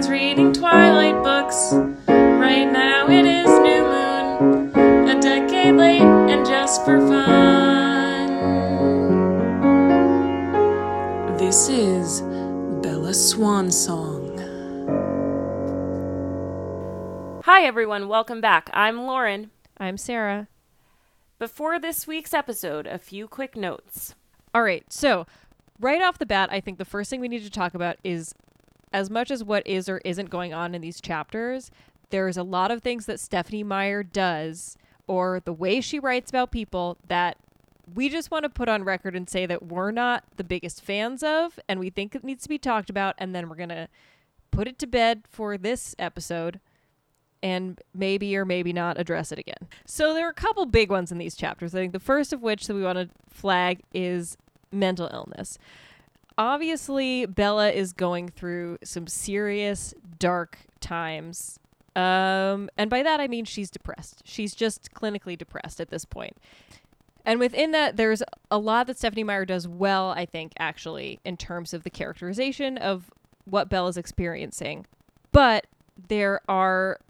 Lauren's reading Twilight books. Right now it is new moon, a decade late and just for fun. This is Bella Swan Song. Hi, everyone. Welcome back. I'm Lauren. I'm Sarah. Before this week's episode, a few quick notes. All right. So, right off the bat, I think the first thing we need to talk about is as much as what is or isn't going on in these chapters, there's a lot of things that Stephanie Meyer does or the way she writes about people that we just want to put on record and say that we're not the biggest fans of and we think it needs to be talked about and then we're going to put it to bed for this episode and maybe or maybe not address it again. So there are a couple big ones in these chapters. I think the first of which that we want to flag is mental illness. Obviously, Bella is going through some serious dark times. Um, and by that I mean she's depressed. She's just clinically depressed at this point. And within that, there's a lot that Stephanie Meyer does well, I think, actually, in terms of the characterization of what Bella's experiencing. But there are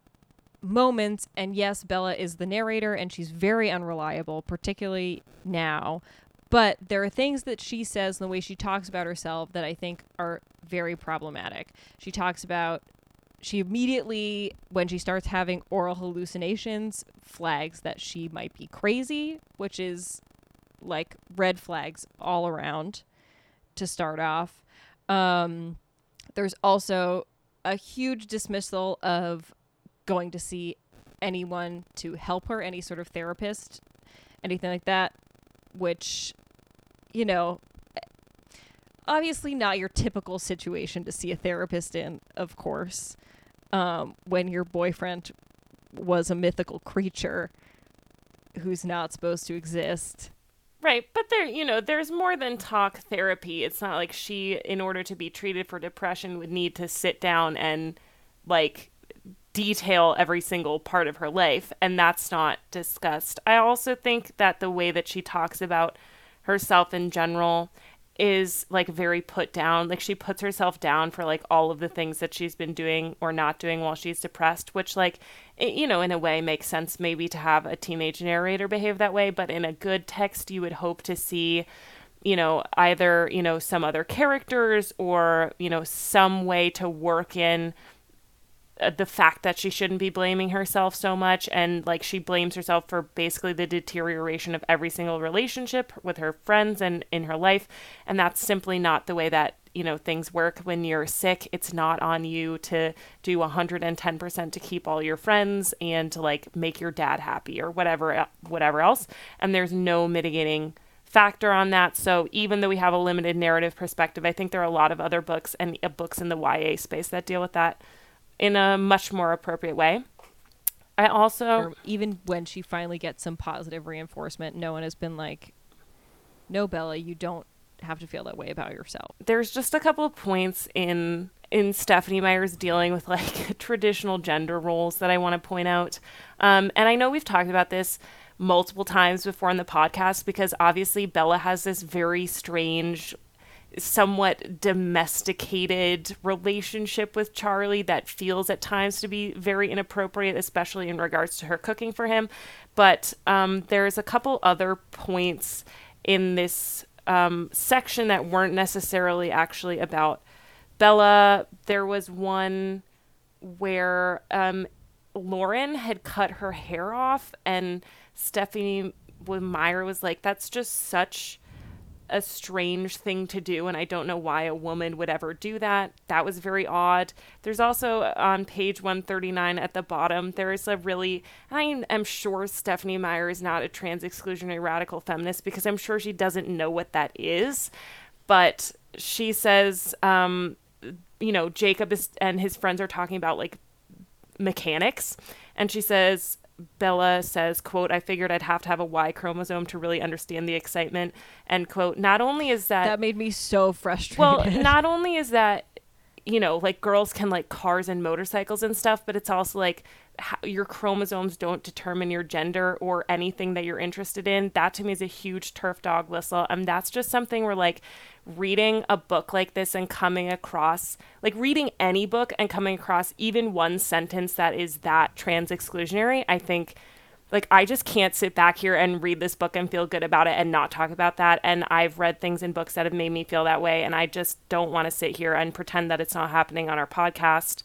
moments, and yes, Bella is the narrator and she's very unreliable, particularly now. But there are things that she says and the way she talks about herself that I think are very problematic. She talks about, she immediately, when she starts having aural hallucinations, flags that she might be crazy, which is like red flags all around to start off. Um, there's also a huge dismissal of going to see anyone to help her, any sort of therapist, anything like that, which, you know, obviously not your typical situation to see a therapist in, of course, um, when your boyfriend was a mythical creature who's not supposed to exist. Right, but there, you know, there's more than talk therapy. It's not like she, in order to be treated for depression, would need to sit down and, like, detail every single part of her life, and that's not discussed. I also think that the way that she talks about herself in general is like very put down. Like she puts herself down for like all of the things that she's been doing or not doing while she's depressed, which like it, you know, in a way makes sense maybe to have a teenage narrator behave that way, but in a good text you would hope to see you know either, you know, some other characters or, you know, some way to work in the fact that she shouldn't be blaming herself so much and like she blames herself for basically the deterioration of every single relationship with her friends and in her life. And that's simply not the way that you know things work. When you're sick it's not on you to do 110% to keep all your friends and to like make your dad happy or whatever uh, whatever else. And there's no mitigating factor on that. So even though we have a limited narrative perspective i think there are a lot of other books and uh, books in the ya space that deal with that in a much more appropriate way. I also or even when she finally gets some positive reinforcement, no one has been like, "No, Bella, you don't have to feel that way about yourself." There's just a couple of points in in Stephanie Meyer's dealing with like traditional gender roles that I want to point out. Um, and I know we've talked about this multiple times before in the podcast because obviously Bella has this very strange somewhat domesticated relationship with Charlie that feels at times to be very inappropriate, especially in regards to her cooking for him. But um, there's a couple other points in this um, section that weren't necessarily actually about Bella. There was one where um, Lauren had cut her hair off, and Stephanie Meyer was like, "That's just such." A strange thing to do, and I don't know why a woman would ever do that. That was very odd. There's also on page 139 at the bottom, there is a really, I am sure Stephanie Meyer is not a trans exclusionary radical feminist because I'm sure she doesn't know what that is. But she says, um, you know, Jacob is, and his friends are talking about like mechanics. And she says, Bella says, quote, I figured I'd have to have a Y chromosome to really understand the excitement. And quote, not only is that That made me so frustrated. Well, not only is that you know, like girls can like cars and motorcycles and stuff, but it's also like how your chromosomes don't determine your gender or anything that you're interested in. That to me is a huge TERF dog whistle. And that's just something where, like, reading a book like this and coming across, like, reading any book and coming across even one sentence that is that trans exclusionary, I think. Like, I just can't sit back here and read this book and feel good about it and not talk about that. And I've read things in books that have made me feel that way. And I just don't want to sit here and pretend that it's not happening on our podcast.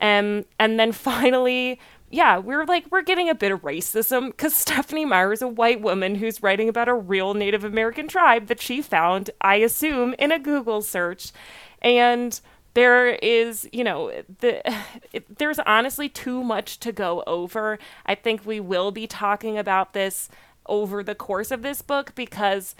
Um, and then finally, yeah, we're like, we're getting a bit of racism because Stephanie Meyer is a white woman who's writing about a real Native American tribe that she found, I assume, in a Google search. And there is, you know, the there's honestly too much to go over. I think we will be talking about this over the course of this book because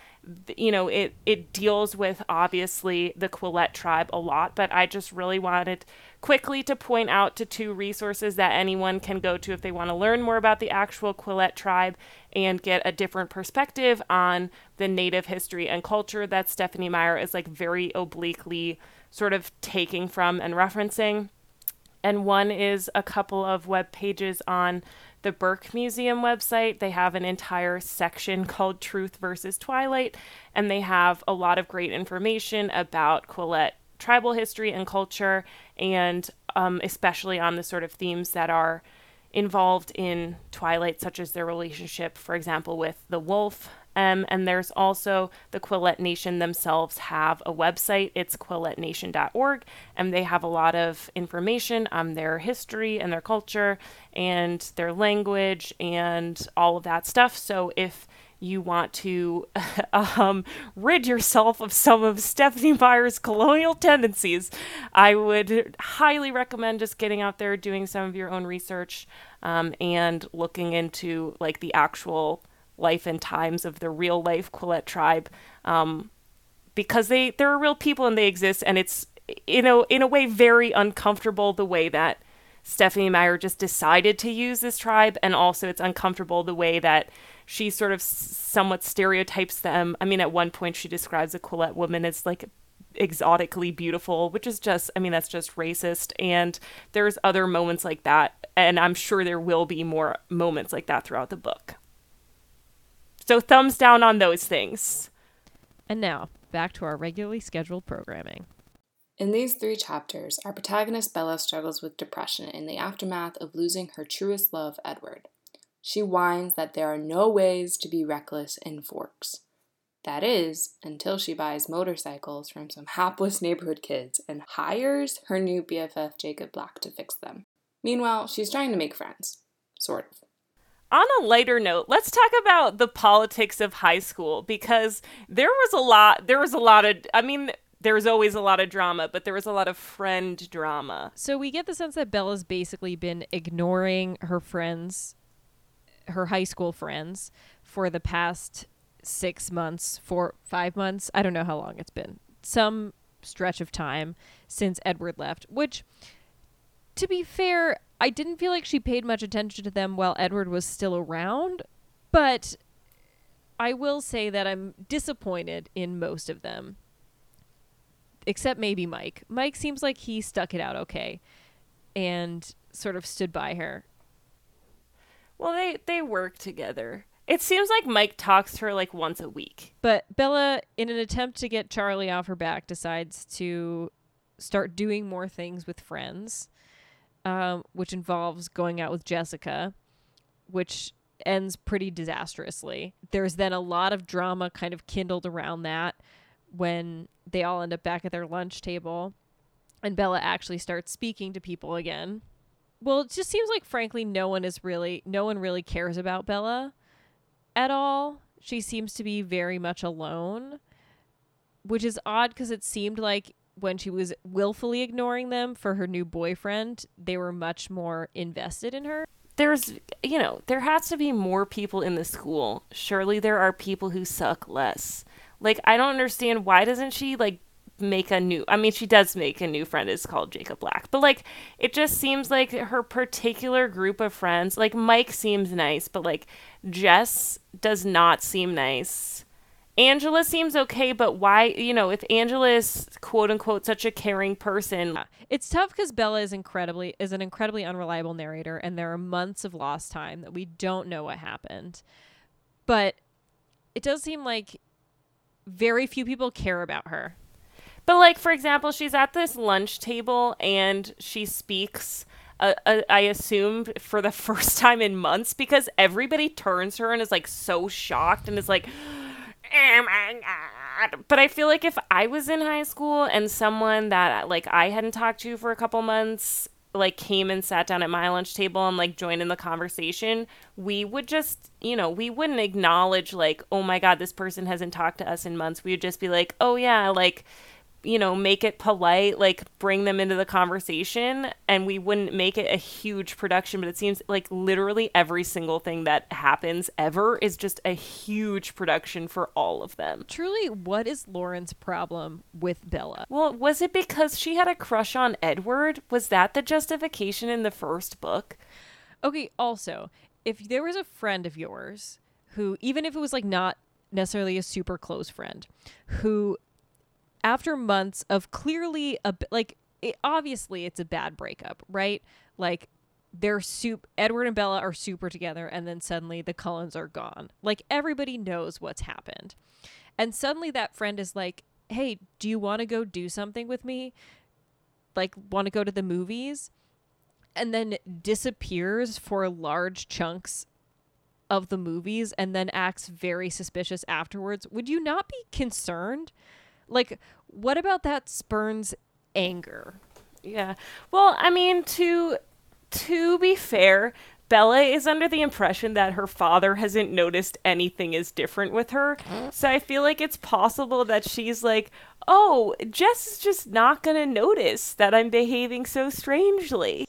you know it it deals with obviously the Quileute tribe a lot but I just really wanted quickly to point out to two resources that anyone can go to if they want to learn more about the actual Quileute tribe and get a different perspective on the native history and culture that Stephanie Meyer is like very obliquely sort of taking from and referencing and one is a couple of web pages on the Burke Museum website. They have an entire section called Truth versus Twilight, and they have a lot of great information about Quileute tribal history and culture, and um, especially on the sort of themes that are involved in Twilight, such as their relationship, for example, with the wolf. Um, and there's also the Quileute Nation themselves have a website. It's quileutenation.org, and they have a lot of information on their history and their culture and their language and all of that stuff. So if you want to um, rid yourself of some of Stephanie Meyer's colonial tendencies, I would highly recommend just getting out there, doing some of your own research, um, and looking into like the actual life and times of the real life Quileute tribe, um, because they they are real people and they exist, and it's you know in a way very uncomfortable the way that Stephanie Meyer just decided to use this tribe, and also it's uncomfortable the way that she sort of somewhat stereotypes them. I mean, at one point she describes a Quileute woman as like exotically beautiful, which is just, I mean, that's just racist. And there's other moments like that, and I'm sure there will be more moments like that throughout the book. So thumbs down on those things. And now, back to our regularly scheduled programming. In these three chapters, our protagonist Bella struggles with depression in the aftermath of losing her truest love, Edward. She whines that there are no ways to be reckless in Forks. That is, until she buys motorcycles from some hapless neighborhood kids and hires her new BFF Jacob Black to fix them. Meanwhile, she's trying to make friends. Sort of on a lighter note, let's talk about the politics of high school because there was a lot there was a lot of I mean there was always a lot of drama, but there was a lot of friend drama. So we get the sense that Bella's basically been ignoring her friends, her high school friends, for the past six months, four, five months. I don't know how long it's been. Some stretch of time since Edward left, which, to be fair, I didn't feel like she paid much attention to them while Edward was still around, but I will say that I'm disappointed in most of them. Except maybe Mike. Mike seems like he stuck it out okay and sort of stood by her. Well, they they work together. It seems like Mike talks to her like once a week. But Bella, in an attempt to get Charlie off her back, decides to start doing more things with friends um, which involves going out with Jessica, which ends pretty disastrously. There's then a lot of drama kind of kindled around that when they all end up back at their lunch table and Bella actually starts speaking to people again. Well, it just seems like frankly no one is really no one really cares about Bella at all. She seems to be very much alone, which is odd cuz it seemed like when she was willfully ignoring them for her new boyfriend, they were much more invested in her. There's, you know, there has to be more people in the school. Surely there are people who suck less. Like, I don't understand why doesn't she, like, make a new I mean she does make a new friend it's called Jacob Black but like it just seems like her particular group of friends like Mike seems nice but like Jess does not seem nice Angela seems okay, but why, you know, if Angela is quote unquote such a caring person, It's tough because Bella is incredibly is an incredibly unreliable narrator, and there are months of lost time that we don't know what happened. But it does seem like very few people care about her. But like for example, she's at this lunch table and she speaks. Uh, uh, I assume for the first time in months because everybody turns her and is like so shocked and is like, "Oh my god!" But I feel like if I was in high school and someone that like I hadn't talked to for a couple months like came and sat down at my lunch table and like joined in the conversation, we would just, you know, we wouldn't acknowledge like, "Oh my god, this person hasn't talked to us in months." We would just be like, "Oh yeah, like." You know, make it polite, like bring them into the conversation, and we wouldn't make it a huge production. But it seems like literally every single thing that happens ever is just a huge production for all of them. Truly, what is Lauren's problem with Bella? Well, was it because she had a crush on Edward? Was that the justification in the first book? Okay, also, if there was a friend of yours who, even if it was like not necessarily a super close friend, who after months of clearly a like it, obviously it's a bad breakup, right? Like they're soup Edward and Bella are super together and then suddenly the Cullens are gone. Like everybody knows what's happened. And suddenly that friend is like, "Hey, do you want to go do something with me? Like want to go to the movies?" And then disappears for large chunks of the movies and then acts very suspicious afterwards. Would you not be concerned? Like, what about that spurns anger? Yeah. Well, I mean, to to be fair, Bella is under the impression that her father hasn't noticed anything is different with her. So I feel like it's possible that she's like, "Oh, Jess is just not going to notice that I'm behaving so strangely."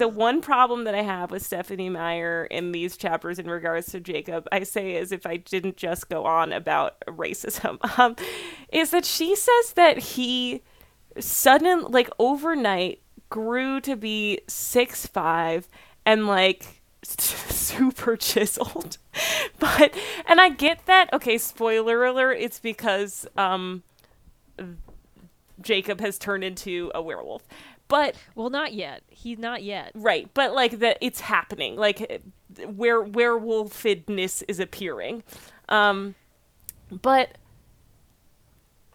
The one problem that I have with Stephanie Meyer in these chapters in regards to Jacob, I say as if I didn't just go on about racism, um, is that she says that he sudden like overnight grew to be six five and like super chiseled. But and i get that. Okay spoiler alert it's because um jacob has turned into a werewolf but Well, not yet. He's not yet. right but like that it's happening like where werewolfedness is appearing um but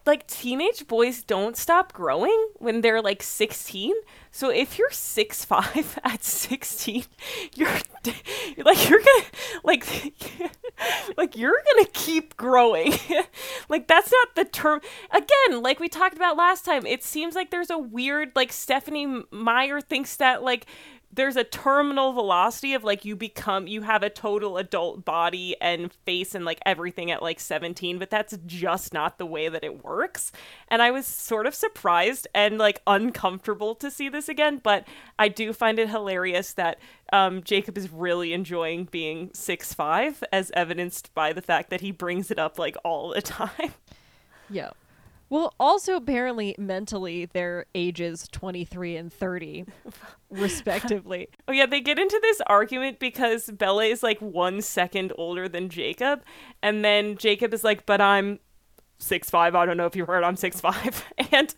like teenage boys don't stop growing when they're like 16 so if you're 6'5 at 16 you're like you're gonna like like you're gonna keep growing. Like that's not the term again like we talked about last time it seems like there's a weird like stephanie meyer thinks that like there's a terminal velocity of like you become you have a total adult body and face and like everything at like 17 but that's just not the way that it works and i was sort of surprised and like uncomfortable to see this again but i do find it hilarious that um, jacob is really enjoying being six five as evidenced by the fact that he brings it up like all the time Yeah. Well, also apparently mentally they're ages 23 and 30 respectively. Oh yeah, they get into this argument because Bella is like one second older than Jacob, and then Jacob is like, "But I'm six five. I don't know if you heard, I'm six five, and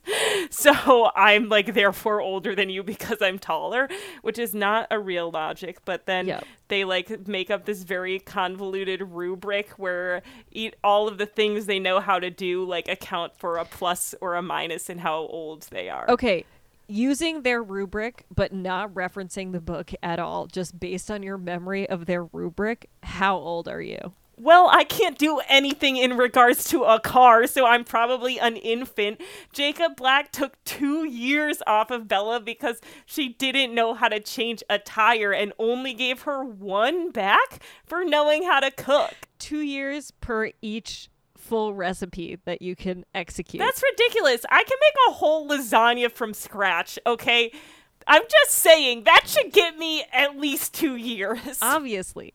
so I'm like therefore older than you because I'm taller," which is not a real logic. But then Yep. they like make up this very convoluted rubric where eat all of the things they know how to do like account for a plus or a minus in how old they are. Okay, using their rubric but not referencing the book at all, just based on your memory of their rubric, how old are you? Well, I can't do anything in regards to a car, so I'm probably an infant. Jacob Black took two years off of Bella because she didn't know how to change a tire and only gave her one back for knowing how to cook. Two years per each full recipe that you can execute. That's ridiculous. I can make a whole lasagna from scratch, okay? I'm just saying, that should get me at least two years. obviously.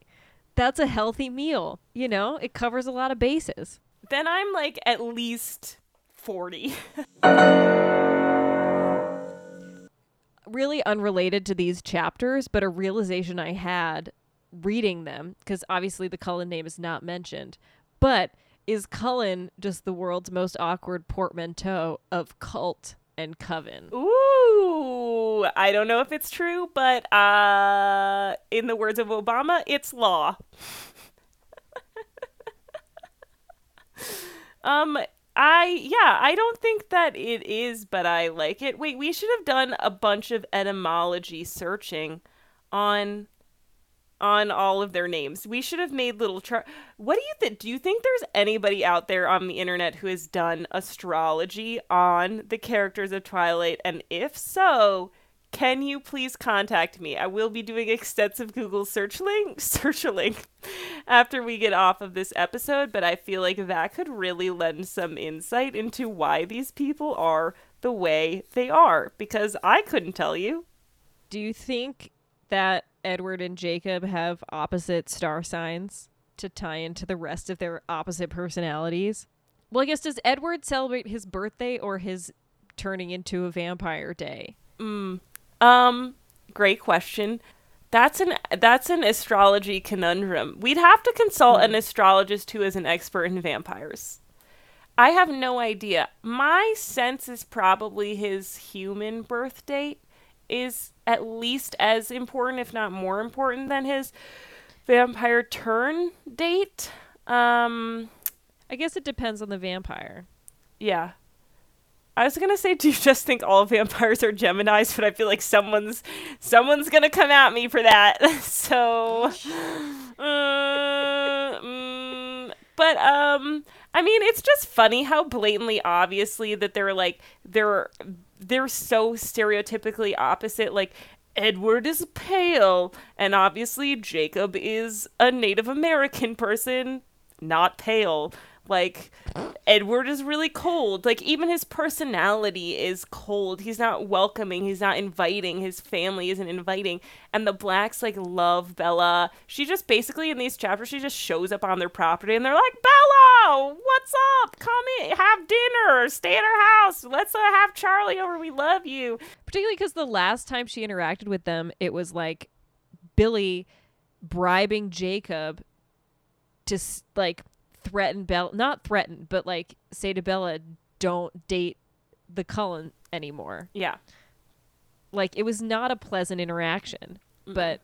That's a healthy meal. You know, it covers a lot of bases. then I'm like at least 40. really unrelated to these chapters, but a realization I had reading them because obviously the Cullen name is not mentioned. But is Cullen just the world's most awkward portmanteau of cult and coven? Ooh, I don't know if it's true, but uh, in the words of Obama, it's law. um, I yeah, I don't think that it is, but I like it. Wait, we should have done a bunch of etymology searching on on all of their names. We should have made little chart. What do you think? Do you think there's anybody out there on the internet who has done astrology on the characters of Twilight? And if so, can you please contact me? I will be doing extensive Google searching searching after we get off of this episode, but I feel like that could really lend some insight into why these people are the way they are because I couldn't tell you. Do you think that Edward and Jacob have opposite star signs to tie into the rest of their opposite personalities? Well, I guess does Edward celebrate his birthday or his turning into a vampire day? Mm, Um, great question. That's an that's an astrology conundrum. We'd have to consult an astrologist who is an expert in vampires. I have no idea. My sense is probably his human birth date is at least as important, if not more important, than his vampire turn date. Um, I guess it depends on the vampire. yeah. I was gonna say, do you just think all vampires are Gemini's? But I feel like someone's someone's gonna come at me for that. so, uh, mm, but um, I mean, it's just funny how blatantly, obviously, that they're like they're they're so stereotypically opposite. Like Edward is pale, and obviously Jacob is a Native American person, not pale. Like Edward is really cold. Like even his personality is cold. He's not welcoming. He's not inviting. His family isn't inviting. And the blacks like love Bella. She just basically in these chapters she just shows up on their property and they're like, "Bella, what's up? Come in, have dinner, stay at our house. Let's uh, have Charlie over. We love you." Particularly because the last time she interacted with them, it was like Billy bribing Jacob to like threaten Bella, not threaten, but like say to Bella, don't date the Cullen anymore. Yeah. Like it was not a pleasant interaction, but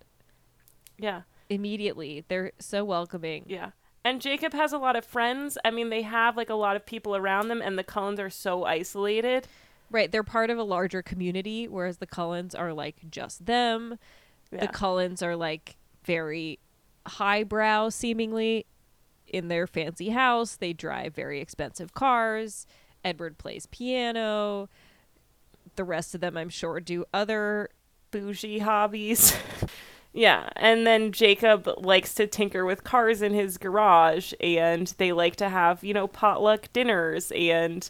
Yeah. immediately they're so welcoming. Yeah. And Jacob has a lot of friends. I mean, they have like a lot of people around them and the Cullens are so isolated. Right, they're part of a larger community, whereas the Cullens are like just them. Yeah. The Cullens are like very highbrow, seemingly, in their fancy house. They drive very expensive cars. Edward plays piano. The rest of them, I'm sure, do other. bougie hobbies. yeah, and then Jacob likes to tinker with cars in his garage, and they like to have, you know, potluck dinners, and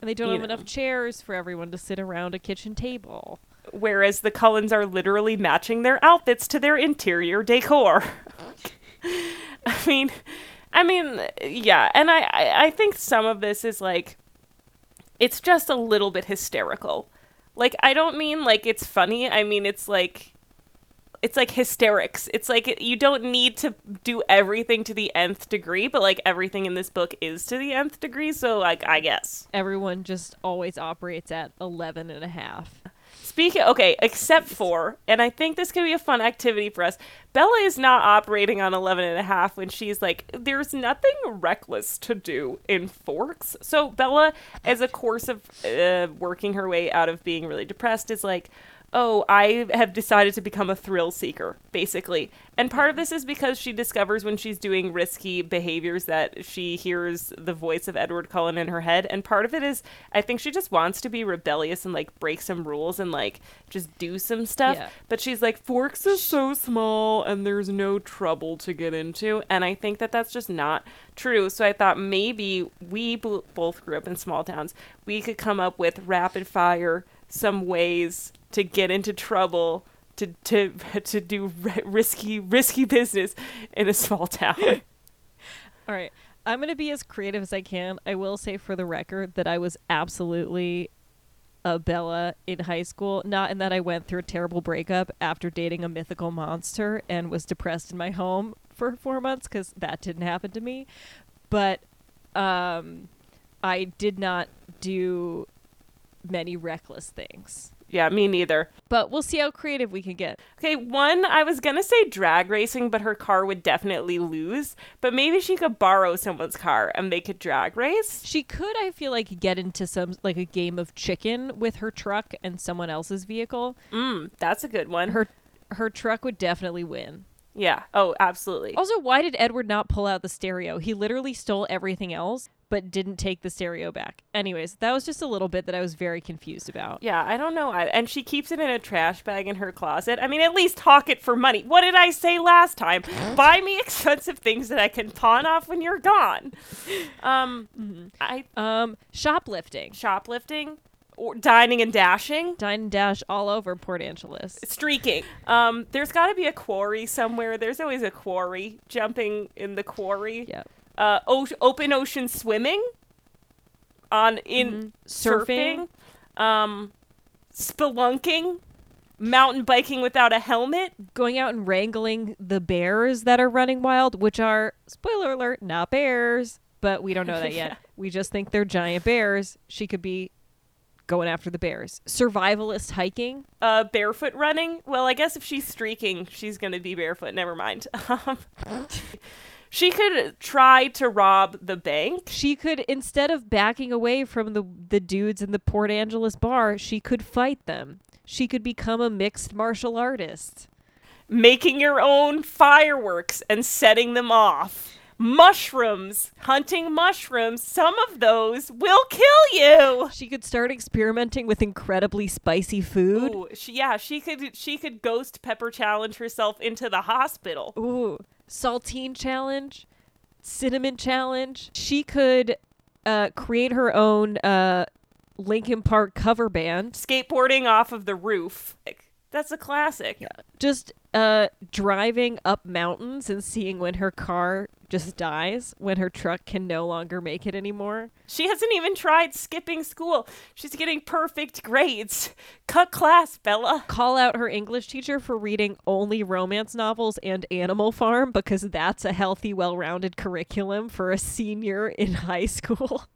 And they don't have know. enough chairs for everyone to sit around a kitchen table. whereas the Cullens are literally matching their outfits to their interior decor. I mean, I mean, yeah, and I, I, I think some of this is like, it's just a little bit hysterical. Like, I don't mean like it's funny. I mean, it's like, it's like hysterics. It's like you don't need to do everything to the nth degree, but like everything in this book is to the nth degree. So, like, I guess. Everyone just always operates at 11 and a half. Speaking, okay, except for, and I think this could be a fun activity for us. Bella is not operating on 11 and a half when she's like, there's nothing reckless to do in Forks. So Bella, as a course of uh, working her way out of being really depressed, is like, oh, I have decided to become a thrill seeker, basically. And part of this is because she discovers when she's doing risky behaviors that she hears the voice of Edward Cullen in her head. And part of it is, I think she just wants to be rebellious and like break some rules and like just do some stuff. Yeah. But she's like, Forks is so small and there's no trouble to get into. And I think that that's just not true. So I thought maybe we both grew up in small towns. We could come up with rapid fire some ways to get into trouble to to to do risky risky business in a small town. All right. I'm going to be as creative as I can. I will say for the record that I was absolutely a Bella in high school. Not in that I went through a terrible breakup after dating a mythical monster and was depressed in my home for four months because that didn't happen to me. But um, I did not do many reckless things. Yeah, me neither. But we'll see how creative we can get. Okay, one, I was gonna say drag racing, but her car would definitely lose. But maybe she could borrow someone's car and make it drag race. She could, I feel like, get into some like a game of chicken with her truck and someone else's vehicle. Mm, that's a good one. Her her truck would definitely win. yeah. Oh, absolutely. Also, why did Edward not pull out the stereo? He literally stole everything else, but didn't take the stereo back. Anyways, that was just a little bit that I was very confused about. Yeah, I don't know. I, and she keeps it in a trash bag in her closet. I mean, at least hawk it for money. What did I say last time? Buy me expensive things that I can pawn off when you're gone. Um, I Um, shoplifting, shoplifting or dining and dashing. dine and dash all over Port Angeles. Streaking. Um, there's got to be a quarry somewhere. There's always a quarry. Jumping in the quarry. Yeah, Uh, o- open ocean swimming. On in surfing. Surfing. Um, spelunking. Mountain biking without a helmet. going out and wrangling the bears that are running wild, which are spoiler alert, not bears, but we don't know that yet. We just think they're giant bears. She could be going after the bears. Survivalist hiking. Uh, barefoot running. Well, I guess if she's streaking, she's gonna be barefoot. Never mind. She could try to rob the bank. She could instead of backing away from the the dudes in the Port Angeles bar, she could fight them. She could become a mixed martial artist. making your own fireworks and setting them off. Mushrooms, hunting mushrooms, some of those will kill you. She could start experimenting with incredibly spicy food. Ooh, she, yeah, she could she could ghost pepper challenge herself into the hospital. Ooh, saltine challenge, cinnamon challenge. She could uh, create her own uh, Linkin Park cover band. Skateboarding off of the roof. Like, That's a classic. Just uh, driving up mountains and seeing when her car just dies, when her truck can no longer make it anymore. She hasn't even tried skipping school. She's getting perfect grades. Cut class, Bella. Call out her English teacher for reading only romance novels and Animal Farm because that's a healthy, well rounded curriculum for a senior in high school.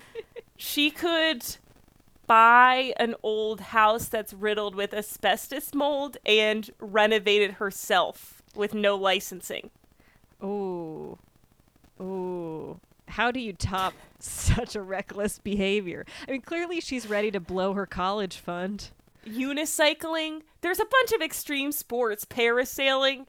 She could buy an old house that's riddled with asbestos mold and renovate it herself with no licensing. Ooh. Ooh. How do you top such a reckless behavior? I mean, clearly she's ready to blow her college fund. Unicycling. There's a bunch of extreme sports. Parasailing.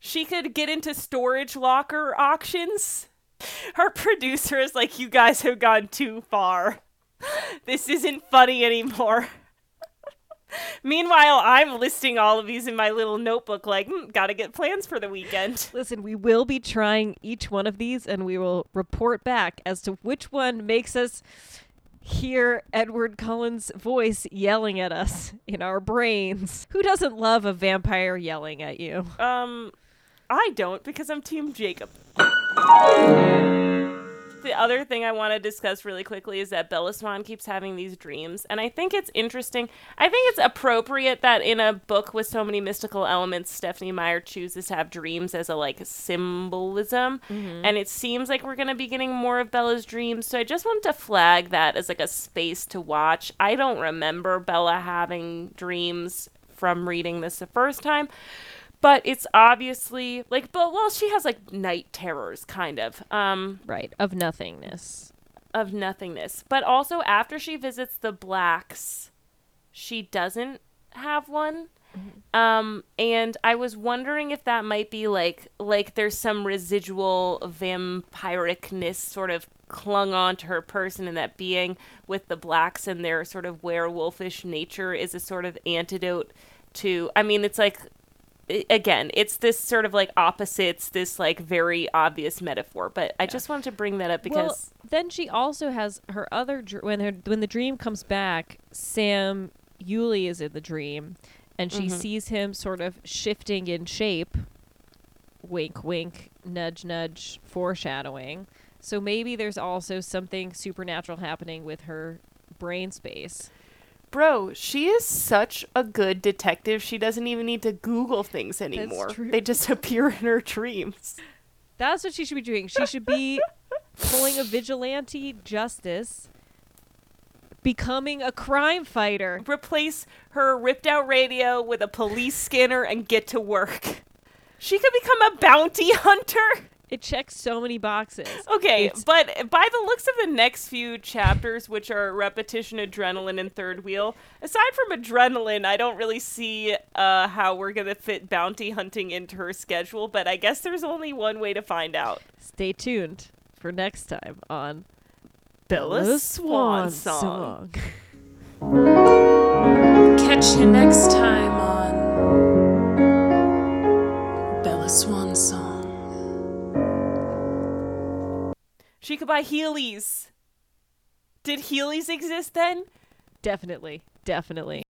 She could get into storage locker auctions. Her producer is like, You guys have gone too far. This isn't funny anymore. Meanwhile, I'm listing all of these in my little notebook, like, hmm, gotta get plans for the weekend. Listen, we will be trying each one of these and we will report back as to which one makes us hear Edward Cullen's voice yelling at us in our brains. Who doesn't love a vampire yelling at you? Um, I don't because I'm Team Jacob. The other thing I want to discuss really quickly is that Bella Swan keeps having these dreams, and I think it's interesting. I think it's appropriate that in a book with so many mystical elements, Stephanie Meyer chooses to have dreams as a like symbolism, mm-hmm. and it seems like we're gonna be getting more of Bella's dreams. So I just wanted to flag that as like a space to watch. I don't remember Bella having dreams from reading this the first time but it's obviously like but well she has like night terrors kind of um Right, of nothingness. of nothingness. But also after she visits the blacks she doesn't have one. Um and i was wondering if that might be like like there's some residual vampiricness sort of clung on to her person and that being with the blacks and their sort of werewolfish nature is a sort of antidote to i mean it's like again it's this sort of like opposites this like very obvious metaphor but i just wanted to bring that up because well, then she also has her other dr- when her when the dream comes back. Sam Uley is in the dream, and she mm-hmm. sees him sort of shifting in shape. Wink, wink, nudge, nudge, foreshadowing. So maybe there's also something supernatural happening with her brain space. Bro, she is such a good detective. She doesn't even need to Google things anymore. They just appear in her dreams. That's what she should be doing. She should be pulling a vigilante justice, becoming a crime fighter. Replace her ripped out radio with a police scanner and get to work. She could become a bounty hunter. It checks so many boxes. Okay, It's- but by the looks of the next few chapters, which are repetition, adrenaline, and third wheel, aside from adrenaline, I don't really see uh, how we're gonna fit bounty hunting into her schedule. But I guess there's only one way to find out. Stay tuned for next time on Bella's Swan Song. Catch you next time on Bella Swan Song. She could buy Heelys. Did Heelys exist then? Definitely, definitely.